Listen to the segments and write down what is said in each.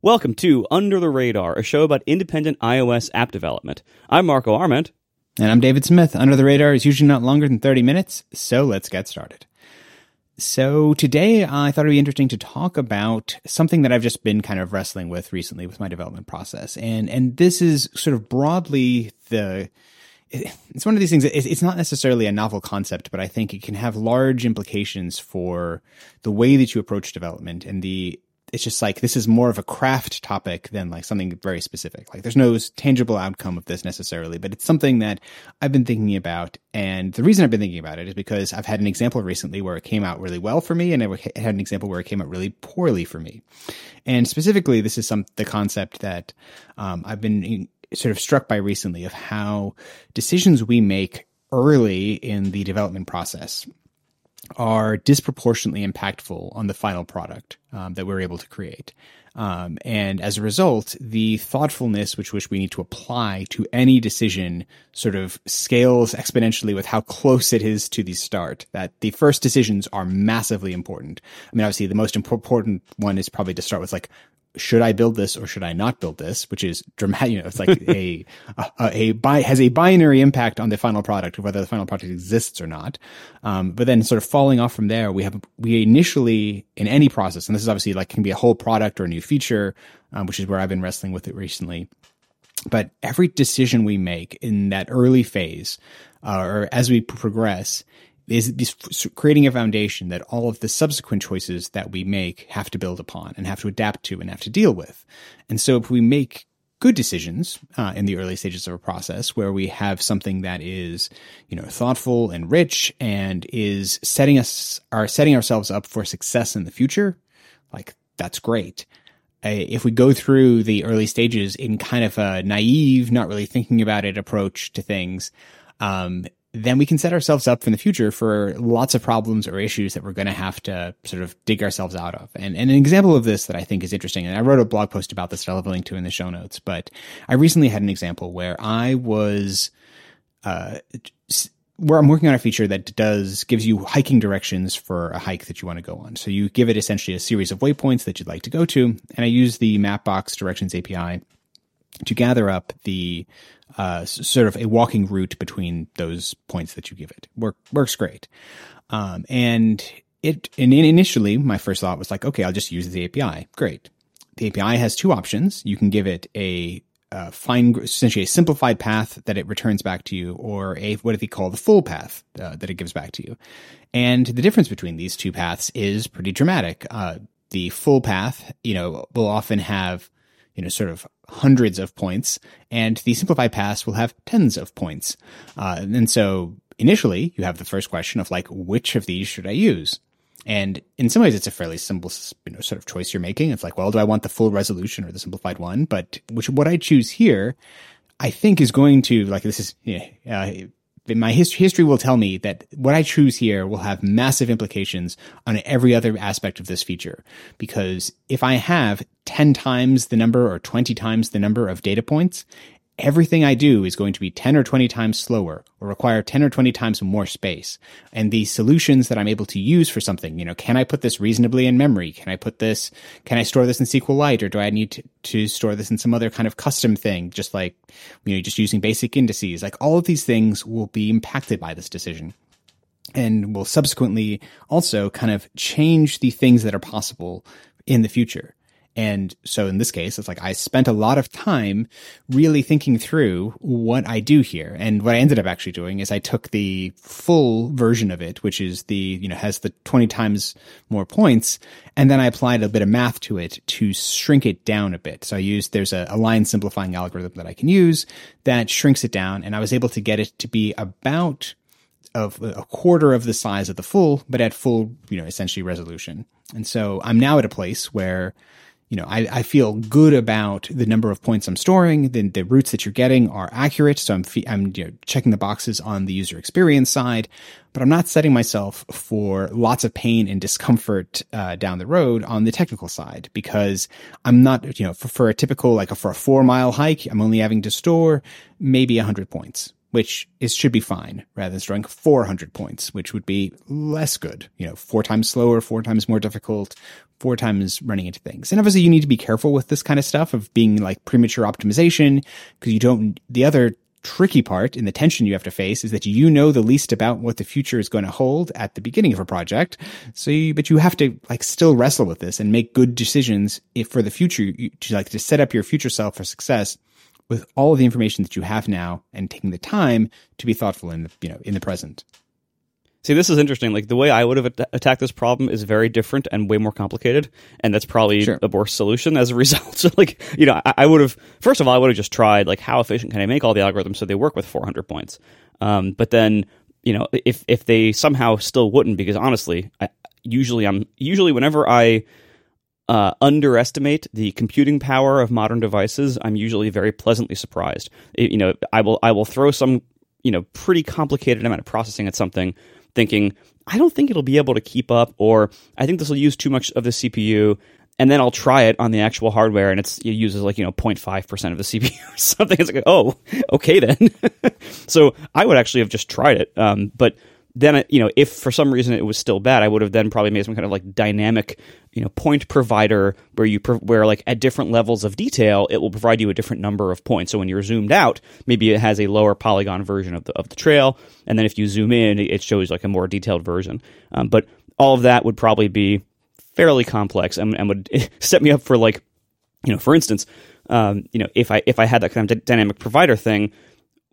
Welcome to Under the Radar, a show about independent iOS app development. I'm Marco Arment. And I'm David Smith. Under the Radar is usually not longer than 30 minutes, so let's get started. So today I thought it'd be interesting to talk about something that I've just been kind of wrestling with recently with my development process. And, and this is sort of broadly the, it's one of these things. It's not necessarily a novel concept, but I think it can have large implications for the way that you approach development and the it's just like this is more of a craft topic than like something very specific. Like there's no tangible outcome of this necessarily, but it's something that I've been thinking about. And the reason I've been thinking about it is because I've had an example recently where it came out really well for me, and I had an example where it came out really poorly for me. And specifically, this is some the concept that um, I've been sort of struck by recently of how decisions we make early in the development process are disproportionately impactful on the final product um, that we're able to create. Um, and as a result, the thoughtfulness which which we need to apply to any decision sort of scales exponentially with how close it is to the start. That the first decisions are massively important. I mean, obviously, the most important one is probably to start with like, should I build this or should I not build this? Which is dramatic. You know, it's like a, a, a, bi- has a binary impact on the final product, whether the final product exists or not. Um, but then sort of falling off from there, we have, we initially in any process, and this is obviously like can be a whole product or a new feature, um, which is where I've been wrestling with it recently. But every decision we make in that early phase, uh, or as we progress, is, creating a foundation that all of the subsequent choices that we make have to build upon and have to adapt to and have to deal with. And so if we make good decisions uh, in the early stages of a process where we have something that is you know thoughtful and rich and is setting us are setting ourselves up for success in the future like that's great if we go through the early stages in kind of a naive not really thinking about it approach to things um, then we can set ourselves up in the future for lots of problems or issues that we're going to have to sort of dig ourselves out of. And, and, an example of this that I think is interesting, and I wrote a blog post about this that I'll have a link to in the show notes, but I recently had an example where I was, uh, where I'm working on a feature that does gives you hiking directions for a hike that you want to go on. So you give it essentially a series of waypoints that you'd like to go to, and I use the Mapbox Directions API to gather up the uh, sort of a walking route between those points that you give it. Work, works great. Um, and it, and initially my first thought was like, okay, I'll just use the API. Great. The API has two options. You can give it a, a fine, essentially a simplified path that it returns back to you, or a what do they call the full path uh, that it gives back to you. And the difference between these two paths is pretty dramatic. Uh, the full path, you know, will often have you know, sort of hundreds of points, and the simplified pass will have tens of points. Uh, and so initially, you have the first question of like, which of these should I use? And in some ways, it's a fairly simple, you know, sort of choice you're making. It's like, well, do I want the full resolution or the simplified one? But which what I choose here, I think is going to like this is know, uh, my history, history will tell me that what I choose here will have massive implications on every other aspect of this feature. Because if I have 10 times the number or 20 times the number of data points, everything I do is going to be 10 or 20 times slower or require 10 or 20 times more space. And the solutions that I'm able to use for something, you know, can I put this reasonably in memory? Can I put this, can I store this in SQLite or do I need to, to store this in some other kind of custom thing? Just like, you know, just using basic indices. Like all of these things will be impacted by this decision and will subsequently also kind of change the things that are possible in the future. And so in this case, it's like I spent a lot of time really thinking through what I do here. And what I ended up actually doing is I took the full version of it, which is the, you know, has the 20 times more points. And then I applied a bit of math to it to shrink it down a bit. So I used, there's a, a line simplifying algorithm that I can use that shrinks it down. And I was able to get it to be about of a quarter of the size of the full, but at full, you know, essentially resolution. And so I'm now at a place where you know, I, I feel good about the number of points I'm storing. The, the routes that you're getting are accurate. So I'm, I'm you know, checking the boxes on the user experience side, but I'm not setting myself for lots of pain and discomfort uh, down the road on the technical side because I'm not, you know, for, for a typical, like a, for a four mile hike, I'm only having to store maybe a 100 points. Which is should be fine, rather than storing 400 points, which would be less good. You know, four times slower, four times more difficult, four times running into things. And obviously, you need to be careful with this kind of stuff of being like premature optimization because you don't. The other tricky part in the tension you have to face is that you know the least about what the future is going to hold at the beginning of a project. So, you, but you have to like still wrestle with this and make good decisions if for the future you, to like to set up your future self for success with all of the information that you have now and taking the time to be thoughtful in the, you know, in the present. See, this is interesting. Like the way I would have at- attacked this problem is very different and way more complicated, and that's probably Sure. a worse solution as a result. So, like, you know, I, I would have first of all, I would have just tried like how efficient can I make all the algorithms so they work with 400 points. Um, but then, you know, if if they somehow still wouldn't, because honestly, I, usually I'm usually whenever I uh, underestimate the computing power of modern devices, I'm usually very pleasantly surprised. It- you know, I will I will throw some you know pretty complicated amount of processing at something, thinking I don't think it'll be able to keep up, or I think this will use too much of the CPU. And then I'll try it on the actual hardware, and it uses like you know 0.5 percent of the CPU or something. It's like, oh, okay then. so I would actually have just tried it, um, but then it- you know if for some reason it was still bad i would have then probably made some kind of like dynamic you know point provider where you where like at different levels of detail it will provide you a different number of points. So when you're zoomed out maybe it has a lower polygon version of the of the trail and then if you zoom in it shows like a more detailed version. Um, but all of that would probably be fairly complex and, and would set me up for like you know for instance um, you know if i if i had that kind of d- dynamic provider thing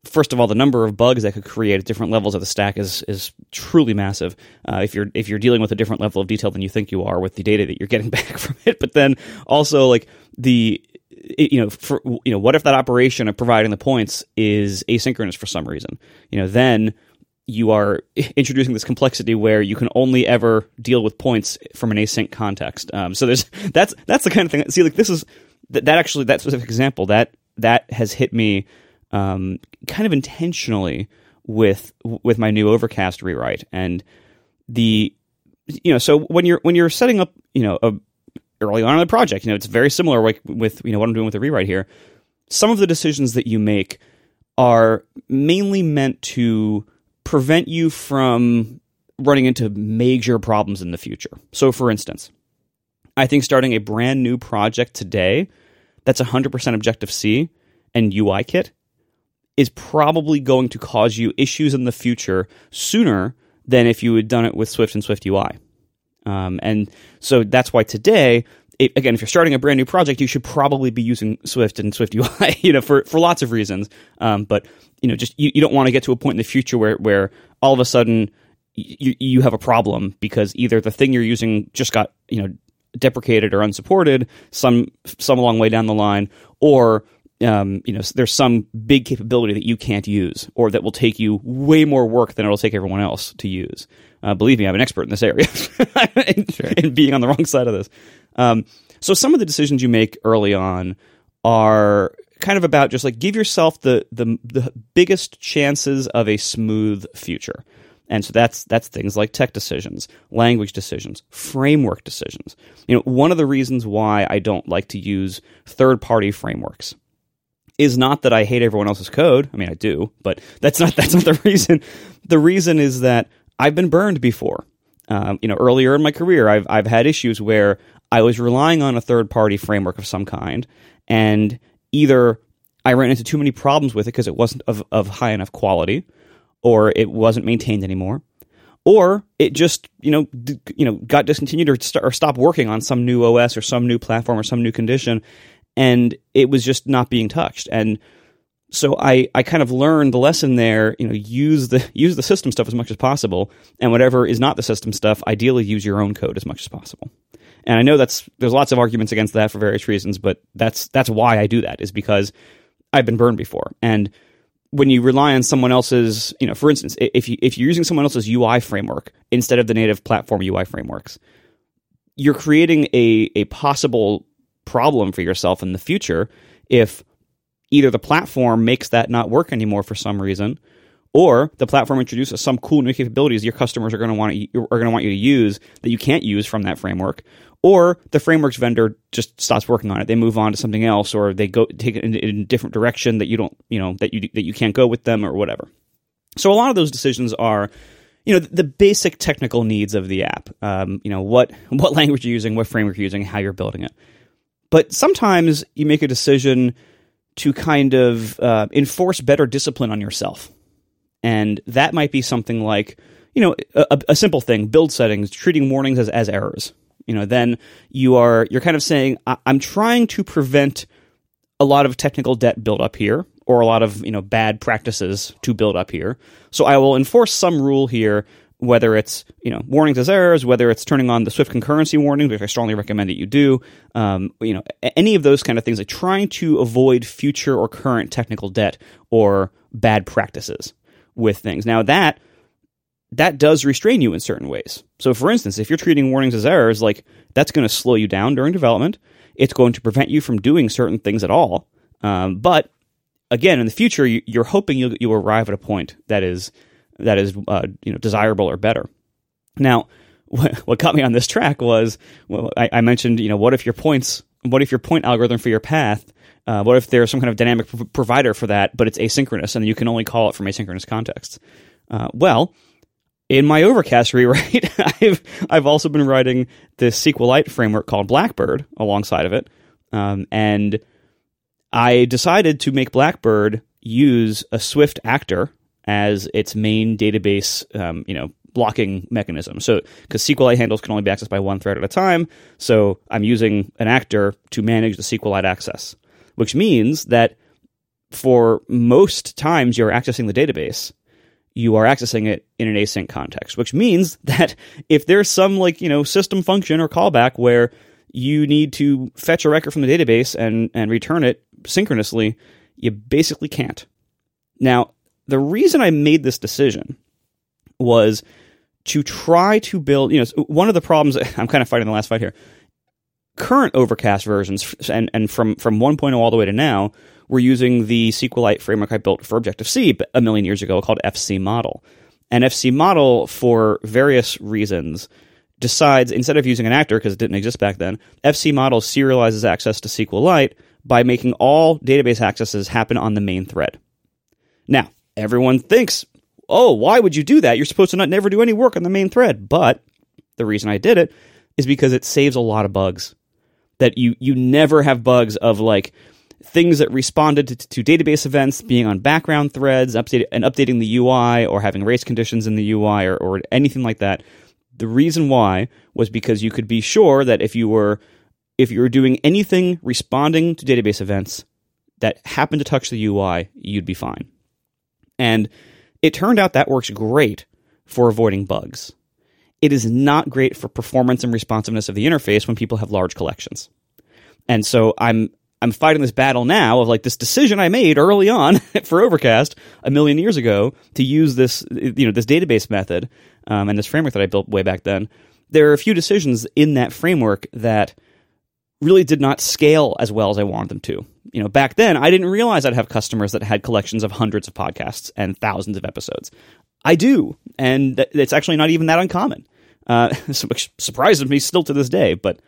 first of all, the number of bugs that could create at different levels of the stack is is truly massive. Uh, if you're if you're dealing with a different level of detail than you think you are with the data that you're getting back from it, but then also like the you know for you know what if that operation of providing the points is asynchronous for some reason? You know then you are introducing this complexity where you can only ever deal with points from an async context. Um, so there's that's that's the kind of thing. See, like this is that, that actually that specific example that that has hit me um, kind of intentionally with with my new Overcast rewrite and the you know so when you're when you're setting up you know a early on in the project you know it's very similar like with you know what I'm doing with the rewrite here some of the decisions that you make are mainly meant to prevent you from running into major problems in the future. So, for instance, I think starting a brand new project today that's 100% Objective C and UIKit is probably going to cause you issues in the future sooner than if you had done it with Swift and Swift UI. Um, and so that's why today, it, again, if you're starting a brand new project, you should probably be using Swift and Swift UI, you know, for, for lots of reasons. Um, but you know, just you, you don't want to get to a point in the future where where all of a sudden you you have a problem because either the thing you're using just got you know deprecated or unsupported some some long way down the line, or um, you know there's some big capability that you can't use or that will take you way more work than it'll take everyone else to use. Uh, believe me, I'm an expert in this area in, in being on the wrong side of this. Um, so some of the decisions you make early on are kind of about just like give yourself the the the biggest chances of a smooth future. And so that's that's things like tech decisions, language decisions, framework decisions. You know, one of the reasons why I don't like to use third-party frameworks is not that I hate everyone else's code. I mean, I do, but that's not that's not the reason. The reason is that I've been burned before. Um, you know, earlier in my career, I've I've had issues where I was relying on a third party framework of some kind, and either I ran into too many problems with it because it wasn't of, of high enough quality, or it wasn't maintained anymore, or it just you know d- you know got discontinued or, st- or stopped working on some new OS or some new platform or some new condition, and it was just not being touched. And so I, I kind of learned the lesson there. You know, use the use the system stuff as much as possible, and whatever is not the system stuff, ideally use your own code as much as possible. And I know that's there's lots of arguments against that for various reasons, but that's that's why I do that is because I've been burned before. And when you rely on someone else's, you know, for instance, if you if you're using someone else's UI framework instead of the native platform UI frameworks, you're creating a a possible problem for yourself in the future if either the platform makes that not work anymore for some reason or the platform introduces some cool new capabilities your customers are going to want to, are going to want you to use that you can't use from that framework, or the framework's vendor just stops working on it. They move on to something else, or they go take it in, in a different direction that you don't, you know, that you that you can't go with them or whatever. So a lot of those decisions are you know the basic technical needs of the app um, you know what what language you're using what framework you're using how you're building it but sometimes you make a decision to kind of uh, enforce better discipline on yourself and that might be something like you know a, a simple thing build settings treating warnings as, as errors you know then you are you're kind of saying i'm trying to prevent a lot of technical debt build up here or a lot of you know bad practices to build up here. So I will enforce some rule here, whether it's you know warnings as errors, whether it's turning on the Swift concurrency warning, which I strongly recommend that you do. Um, you know any of those kind of things, like trying to avoid future or current technical debt or bad practices with things. Now that that does restrain you in certain ways. So, for instance, if you're treating warnings as errors, like that's going to slow you down during development. It's going to prevent you from doing certain things at all. Um, but again, in the future, you, are hoping you'll, you'll arrive at a point that is that is uh, you know desirable or better. Now, what, got me on this track was well, I, I, mentioned you know what if your points what if your point algorithm for your path uh, what if there's some kind of dynamic pr- provider for that, but it's asynchronous and you can only call it from asynchronous contexts? Uh, well, in my Overcast rewrite, I've I've also been writing this SQLite framework called Blackbird alongside of it, um, and I decided to make Blackbird use a Swift actor as its main database, um, you know, blocking mechanism. So, because SQLite handles can only be accessed by one thread at a time, so I'm using an actor to manage the SQLite access, which means that for most times you're accessing the database, you are accessing it in an async context, which means that if there's some like, you know, system function or callback where you need to fetch a record from the database and, and return it synchronously, you basically can't. Now, the reason I made this decision was to try to build, you know, one of the problems I'm kind of fighting the last fight here. Current Overcast versions, and, and from, from 1.0 all the way to now, we're using the SQLite framework I built for Objective C a million years ago called FC Model. And FC Model, for various reasons, decides instead of using an actor because it didn't exist back then, FC Model serializes access to SQLite by making all database accesses happen on the main thread. Now, everyone thinks, oh, why would you do that? You're supposed to not never do any work on the main thread. But the reason I did it is because it saves a lot of bugs. That you you never have bugs of like things that responded to, to database events being on background threads, update, and updating the UI or having race conditions in the UI or, or anything like that. The reason why was because you could be sure that if you were if you're doing anything responding to database events that happened to touch the UI, you'd be fine. And it turned out that works great for avoiding bugs. It is not great for performance and responsiveness of the interface when people have large collections. And so I'm I'm fighting this battle now of like this decision I made early on for Overcast a million years ago to use this you know this database method um, and this framework that I built way back then. There are a few decisions in that framework that really did not scale as well as I wanted them to. You know, back then I didn't realize I'd have customers that had collections of hundreds of podcasts and thousands of episodes. I do, and it's actually not even that uncommon. Uh, which surprises me still to this day, but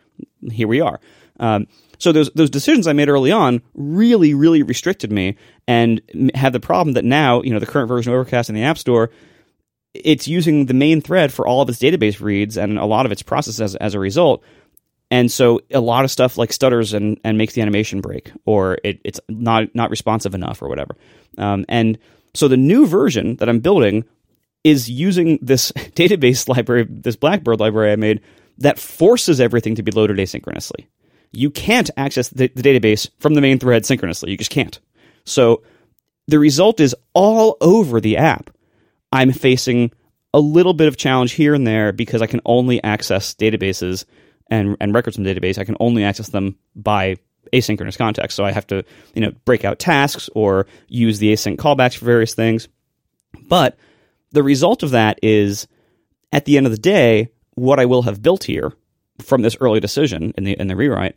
here we are. Um, so those those decisions I made early on really, really restricted me, and had the problem that now, you know, the current version of Overcast in the App Store, it's using the main thread for all of its database reads and a lot of its processes as, as a result. And so a lot of stuff like stutters and, and makes the animation break, or it, it's not not responsive enough, or whatever. Um, and so the new version that I'm building is using this database library, this Blackbird library I made, that forces everything to be loaded asynchronously. You can't access the, the database from the main thread synchronously. You just can't. So the result is all over the app. I'm facing a little bit of challenge here and there because I can only access databases and and records from the database, I can only access them by asynchronous context. So I have to, you know, break out tasks or use the async callbacks for various things. But the result of that is at the end of the day, what I will have built here from this early decision in the in the rewrite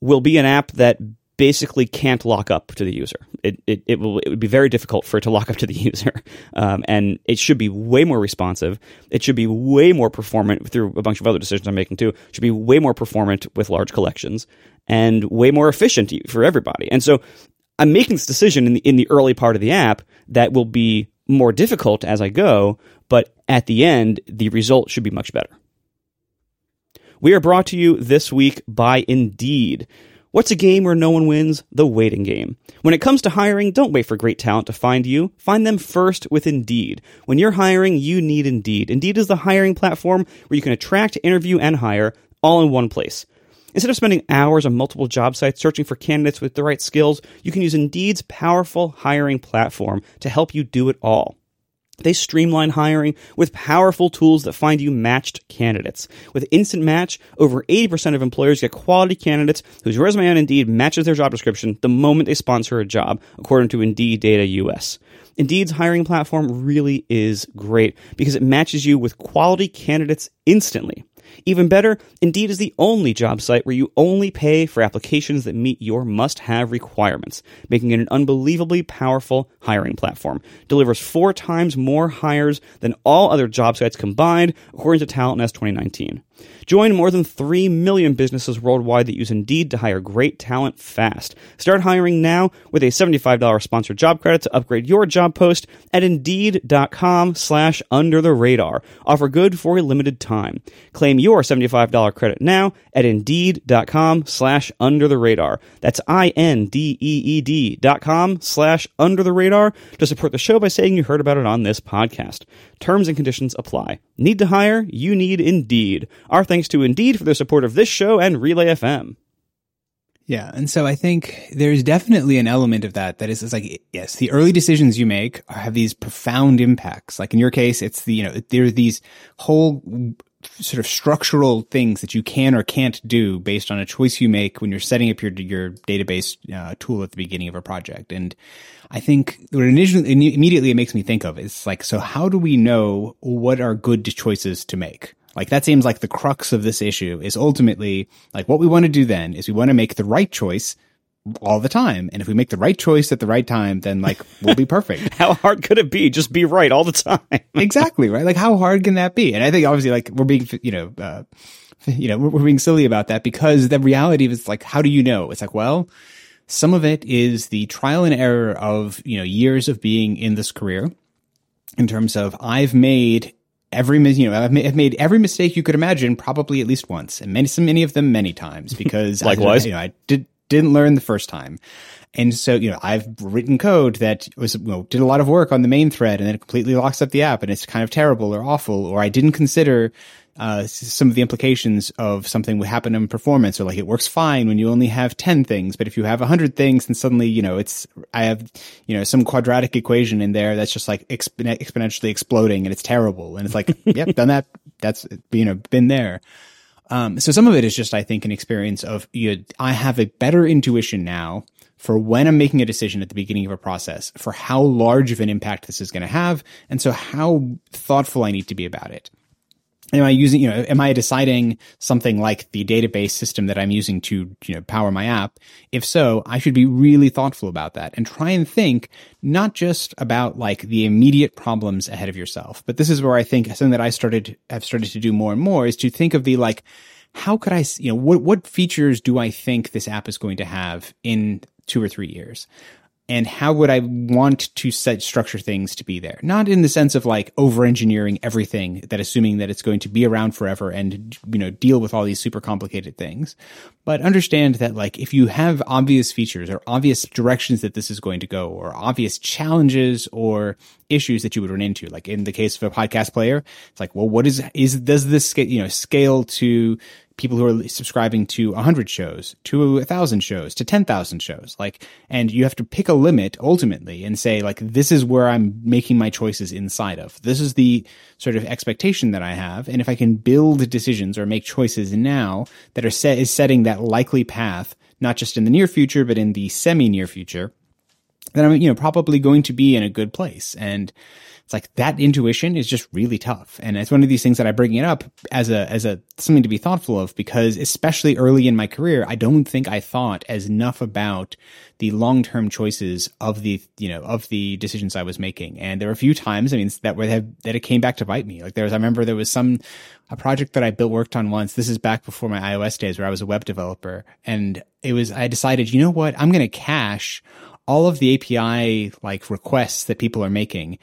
will be an app that basically can't lock up to the user. It, it, it will it would be very difficult for it to lock up to the user, um, and it should be way more responsive. It should be way more performant through a bunch of other decisions I'm making too. It should be way more performant with large collections and way more efficient for everybody. And so I'm making this decision in the in the early part of the app that will be more difficult as I go, but at the end the result should be much better. We are brought to you this week by Indeed. What's a game where no one wins? The waiting game. When it comes to hiring, don't wait for great talent to find you. Find them first with Indeed. When you're hiring, you need Indeed. Indeed is the hiring platform where you can attract, interview, and hire all in one place. Instead of spending hours on multiple job sites searching for candidates with the right skills, you can use Indeed's powerful hiring platform to help you do it all. They streamline hiring with powerful tools that find you matched candidates. With Instant Match, over 80% of employers get quality candidates whose resume on Indeed matches their job description the moment they sponsor a job, according to Indeed Data US. Indeed's hiring platform really is great because it matches you with quality candidates instantly. Even better, Indeed is the only job site where you only pay for applications that meet your must have requirements, making it an unbelievably powerful hiring platform. Delivers four times more hires than all other job sites combined, according to Talent Nest 2019. Join more than 3 million businesses worldwide that use Indeed to hire great talent fast. Start hiring now with a $75 sponsored job credit to upgrade your job post at Indeed.com slash under the radar. Offer good for a limited time. Claim your $75 credit now at Indeed.com slash under the radar. That's I-N-D-E-E-D dot com slash under the radar to support the show by saying you heard about it on this podcast. Terms and conditions apply. Need to hire? You need Indeed. Our thanks to Indeed for their support of this show and Relay FM. Yeah. And so I think there's definitely an element of that that is, is like, yes, the early decisions you make have these profound impacts. Like in your case, it's the, you know, there are these whole sort of structural things that you can or can't do based on a choice you make when you're setting up your your database uh, tool at the beginning of a project. And I think what initially immediately it makes me think of is like, so how do we know what are good choices to make? Like that seems like the crux of this issue is ultimately like what we want to do then is we want to make the right choice all the time. And if we make the right choice at the right time, then like we'll be perfect. how hard could it be? Just be right all the time. exactly. Right. Like how hard can that be? And I think obviously like we're being, you know, uh, you know, we're, we're being silly about that because the reality is like, how do you know? It's like, well, some of it is the trial and error of, you know, years of being in this career in terms of I've made every you know I've made, I've made, every mistake you could imagine probably at least once and many so many of them many times because likewise I, you know I did didn't learn the first time. And so, you know, I've written code that was, you know, did a lot of work on the main thread and then it completely locks up the app and it's kind of terrible or awful, or I didn't consider, uh, some of the implications of something would happen in performance or like it works fine when you only have 10 things. But if you have 100 things, then suddenly, you know, it's, I have, you know, some quadratic equation in there that's just like exp- exponentially exploding and it's terrible. And it's like, yep, done that. That's, you know, been there. Um, so some of it is just, I think, an experience of you know, I have a better intuition now for when I'm making a decision at the beginning of a process for how large of an impact this is going to have. And so how thoughtful I need to be about it am I using, you know, am I deciding something like the database system that I'm using to, you know, power my app? If so, I should be really thoughtful about that and try and think not just about like the immediate problems ahead of yourself, but this is where I think something that I started, have started to do more and more is to think of the like, how could I, you know, what, what features do I think this app is going to have in two or three years? and how would I want to set structure things to be there? Not in the sense of like over engineering everything that assuming that it's going to be around forever and, you know, deal with all these super complicated things, but understand that like if you have obvious features or obvious directions that this is going to go or obvious challenges or issues that you would run into, like in the case of a podcast player, it's like, well, what is, is, does this, you know, scale to people who are subscribing to 100 shows, to 1,000 shows, to 10,000 shows. Like, and you have to pick a limit ultimately and say, like, this is where I'm making my choices inside of. This is the sort of expectation that I have. And if I can build decisions or make choices now that are set, is setting that likely path, not just in the near future, but in the semi near future, then I'm, you know, probably going to be in a good place. And it's like that intuition is just really tough. And it's one of these things that I bring it up as a, as a, something to be thoughtful of because especially early in my career, I don't think I thought as enough about the long-term choices of the, you know, of the decisions I was making. And there were a few times, I mean, that where that it came back to bite me. Like there was, I remember there was some, a project that I built, worked on once. This is back before my iOS days where I was a web developer and it was, I decided, you know what? I'm going to cache all of the API like requests that people are making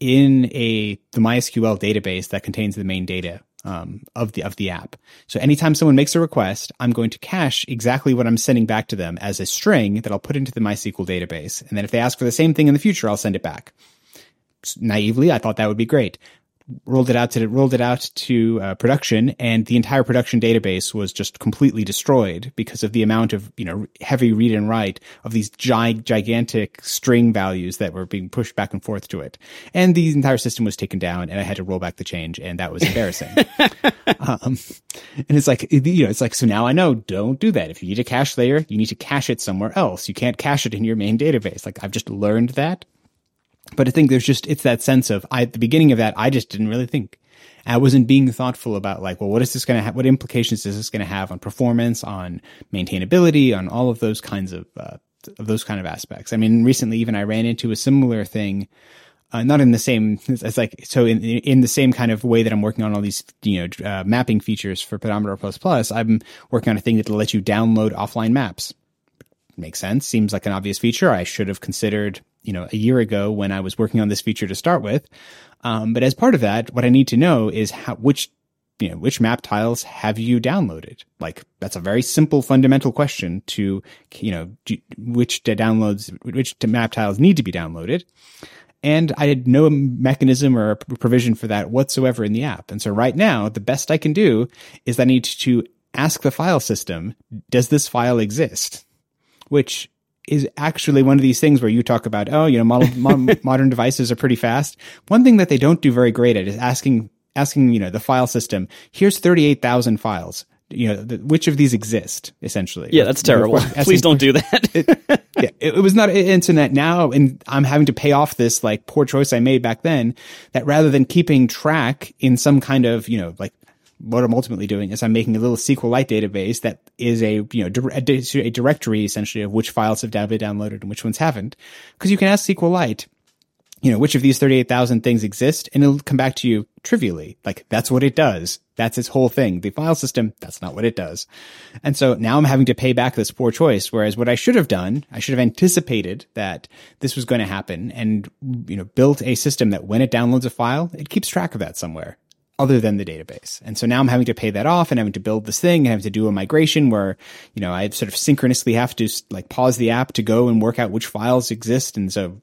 in a the MySQL database that contains the main data um, of the of the app. So anytime someone makes a request, I'm going to cache exactly what I'm sending back to them as a string that I'll put into the MySQL database. And then if they ask for the same thing in the future, I'll send it back. Naively, I thought that would be great rolled it out to rolled it out to uh, production, and the entire production database was just completely destroyed because of the amount of you know heavy read and write of these gi- gigantic string values that were being pushed back and forth to it, and the entire system was taken down, and I had to roll back the change, and that was embarrassing. um, and it's like you know, it's like so now I know don't do that. If you need a cache layer, you need to cache it somewhere else. You can't cache it in your main database. Like I've just learned that but I think there's just, it's that sense of, I, at the beginning of that, I just didn't really think. I wasn't being thoughtful about like, well, what is this going to have? What implications is this going to have on performance, on maintainability, on all of those kinds of, uh, of those kind of aspects. I mean, recently even I ran into a similar thing, uh, not in the same, it's like, so in, in the same kind of way that I'm working on all these, you know, uh, mapping features for Pedometer Plus Plus, I'm working on a thing that will let you download offline maps. Makes sense. Seems like an obvious feature. I should have considered you know, a year ago when I was working on this feature to start with. Um, but as part of that, what I need to know is how, which, you know, which map tiles have you downloaded? Like, that's a very simple fundamental question to, you know, do, which downloads, which map tiles need to be downloaded. And I had no mechanism or provision for that whatsoever in the app. And so right now, the best I can do is I need to ask the file system, does this file exist? Which is actually one of these things where you talk about, oh, you know, model, modern devices are pretty fast. One thing that they don't do very great at is asking, asking, you know, the file system, here's 38,000 files. You know, the, which of these exist essentially? Yeah, that's terrible. Asking, Please don't do that. it, yeah, it, it was not internet now, and I'm having to pay off this like poor choice I made back then. That rather than keeping track in some kind of you know like what I'm ultimately doing is I'm making a little SQLite database that is a, you know, a, a directory essentially of which files have been downloaded and which ones haven't. Cause you can ask SQLite, you know, which of these 38,000 things exist and it'll come back to you trivially. Like that's what it does. That's its whole thing. The file system, that's not what it does. And so now I'm having to pay back this poor choice. Whereas what I should have done, I should have anticipated that this was going to happen and, you know, built a system that when it downloads a file, it keeps track of that somewhere other than the database. And so now I'm having to pay that off and having to build this thing and having to do a migration where, you know, I sort of synchronously have to like pause the app to go and work out which files exist. And so,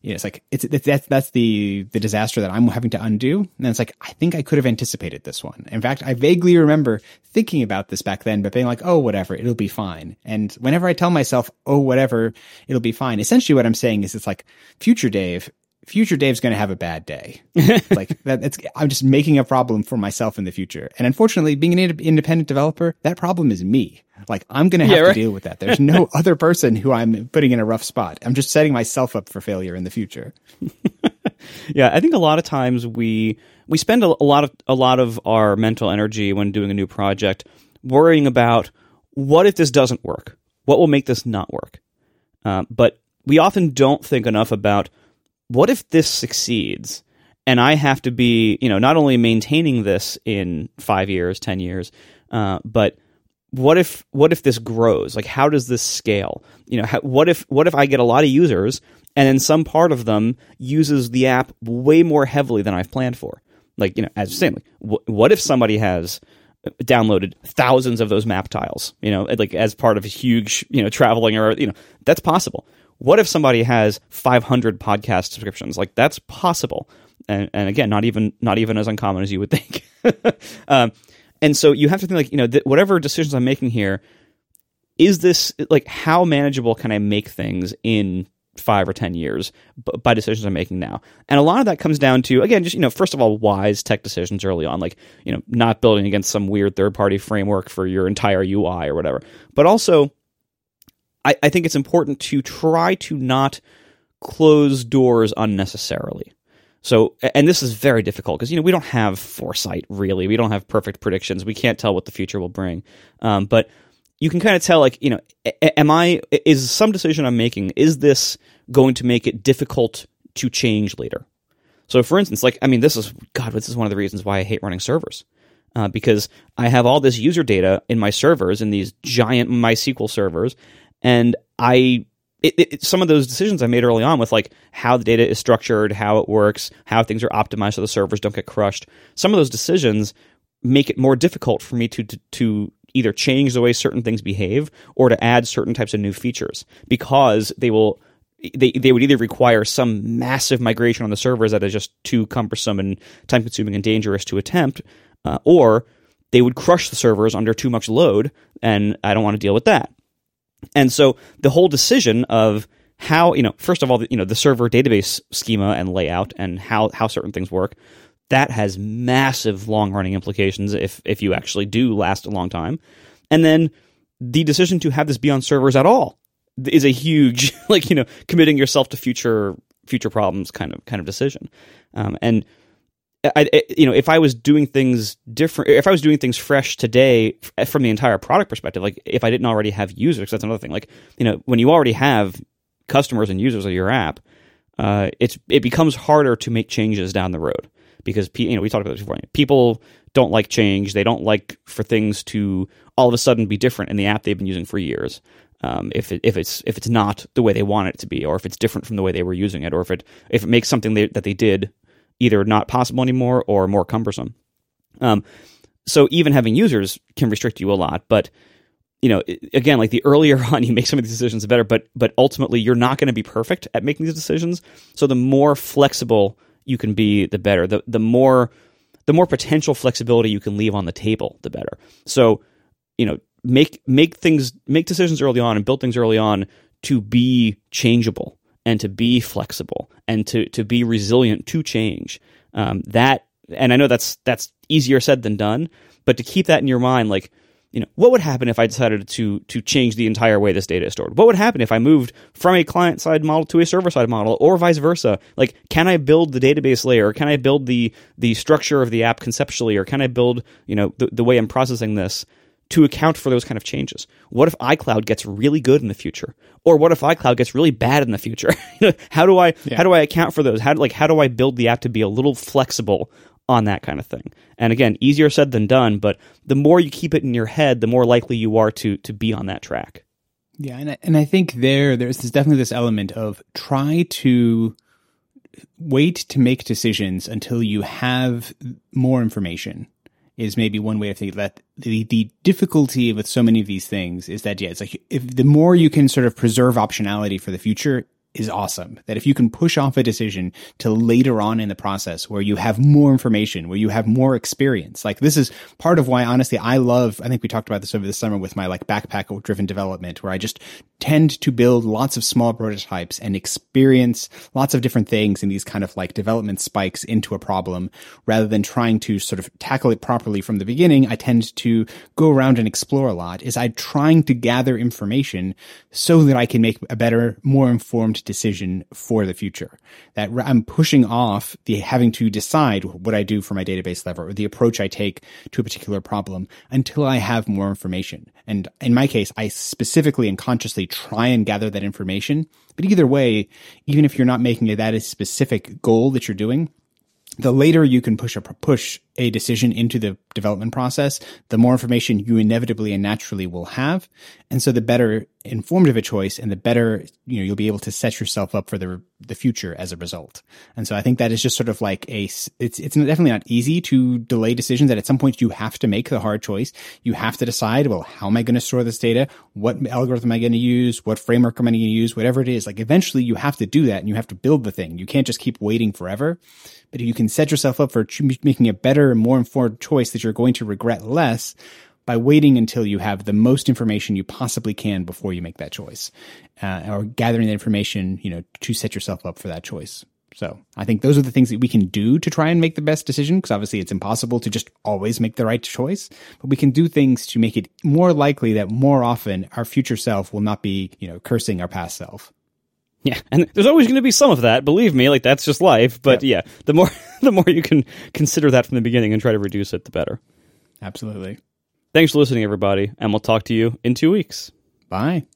you know, it's like, it's, it's that's, that's the, the disaster that I'm having to undo. And it's like, I think I could have anticipated this one. In fact, I vaguely remember thinking about this back then, but being like, oh, whatever, it'll be fine. And whenever I tell myself, oh, whatever, it'll be fine, essentially what I'm saying is it's like future Dave future Dave's going to have a bad day. like that, it's, I'm just making a problem for myself in the future. And unfortunately, being an independent developer, that problem is me. Like I'm going to have yeah, right? to deal with that. There's no other person who I'm putting in a rough spot. I'm just setting myself up for failure in the future. yeah, I think a lot of times we we spend a, a lot of a lot of our mental energy when doing a new project worrying about what if this doesn't work? What will make this not work? Uh, but we often don't think enough about what if this succeeds and I have to be, you know, not only maintaining this in five years, 10 years, uh, but what if what if this grows? Like how does this scale? You know how, what if what if i get a lot of users and then some part of them uses the app way more heavily than i've planned for? Like you know as saying like, what if somebody has downloaded thousands of those map tiles you know like as part of a huge you know traveling or you know that's possible what if somebody has 500 podcast subscriptions? Like that's possible. And, and again, not even not even as uncommon as you would think. um, and so you have to think like you know th- whatever decisions I'm making here, is this like how manageable can I make things in five or ten years by decisions I'm making now? And a lot of that comes down to again just you know first of all wise tech decisions early on, like you know not building against some weird third party framework for your entire UI or whatever, but also I, I think it's important to try to not close doors unnecessarily. So, and this is very difficult because you know we don't have foresight really. We don't have perfect predictions. We can't tell what the future will bring. Um, but you can kind of tell, like you know, am I is some decision I'm making is this going to make it difficult to change later? So, for instance, like I mean, this is God. This is one of the reasons why I hate running servers. Uh, because I have all this user data in my servers in these giant MySQL servers, and I it, it, some of those decisions I made early on with like how the data is structured, how it works, how things are optimized so the servers don't get crushed. Some of those decisions make it more difficult for me to, to, to either change the way certain things behave or to add certain types of new features because they will they they would either require some massive migration on the servers that is just too cumbersome and time consuming and dangerous to attempt, uh, or they would crush the servers under too much load, and I don't want to deal with that. And so the whole decision of how, you know, first of all, you know, the server database schema and layout and how, how certain things work, that has massive long running implications if, if you actually do last a long time. And then the decision to have this be on servers at all is a huge, like, you know, committing yourself to future, future problems kind of, kind of decision. Um, and I, you know, if I was doing things different, if I was doing things fresh today from the entire product perspective, like if I didn't already have users, that's another thing. Like, you know, when you already have customers and users of your app, uh, it's it becomes harder to make changes down the road because you know we talked about this before. People don't like change; they don't like for things to all of a sudden be different in the app they've been using for years. Um, if it, if it's if it's not the way they want it to be, or if it's different from the way they were using it, or if it if it makes something they, that they did either not possible anymore or more cumbersome. Um, so even having users can restrict you a lot, but you know, again, like the earlier on you make some of these decisions, the better. But but ultimately, you're not going to be perfect at making these decisions. So the more flexible you can be, the better. The the more the more potential flexibility you can leave on the table, the better. So you know, make make things make decisions early on and build things early on to be changeable and to be flexible and to to be resilient to change. Um, that and I know that's that's easier said than done, but to keep that in your mind, like you know, what would happen if I decided to to change the entire way this data is stored? What would happen if I moved from a client side model to a server side model, or vice versa? Like, can I build the database layer? Can I build the the structure of the app conceptually, or can I build you know the, the way I'm processing this to account for those kind of changes. What if iCloud gets really good in the future, or what if iCloud gets really bad in the future? how do I yeah. how do I account for those? How like how do I build the app to be a little flexible on that kind of thing? And again, easier said than done, but the more you keep it in your head, the more likely you are to to be on that track. Yeah, and I, and I think there there's definitely this element of try to wait to make decisions until you have more information is maybe one way of thinking that the, the difficulty with so many of these things is that, yeah, it's like if the more you can sort of preserve optionality for the future, is awesome. That if you can push off a decision to later on in the process where you have more information, where you have more experience. Like this is part of why honestly I love, I think we talked about this over the summer with my like backpack driven development where I just tend to build lots of small prototypes and experience lots of different things in these kind of like development spikes into a problem rather than trying to sort of tackle it properly from the beginning. I tend to go around and explore a lot is I trying to gather information so that I can make a better, more informed decision for the future. That I'm pushing off the having to decide what I do for my database level or the approach I take to a particular problem until I have more information. And in my case, I specifically and consciously try and gather that information. But either way, even if you're not making it that specific goal that you're doing, the later you can push a push a decision into the development process, the more information you inevitably and naturally will have, and so the better informed of a choice, and the better you know you'll be able to set yourself up for the the future as a result. And so I think that is just sort of like a it's it's definitely not easy to delay decisions. That at some point you have to make the hard choice. You have to decide, well, how am I going to store this data? What algorithm am I going to use? What framework am I going to use? Whatever it is, like eventually you have to do that, and you have to build the thing. You can't just keep waiting forever. But you can set yourself up for making a better, more informed choice that you're going to regret less by waiting until you have the most information you possibly can before you make that choice, uh, or gathering that information, you know, to set yourself up for that choice. So I think those are the things that we can do to try and make the best decision because obviously it's impossible to just always make the right choice, but we can do things to make it more likely that more often our future self will not be, you know, cursing our past self. Yeah, and there's always going to be some of that. Believe me, like that's just life. But yeah, the more the more you can consider that from the beginning and try to reduce it, the better. Absolutely. Thanks for listening, everybody, and we'll talk to you in two weeks. Bye.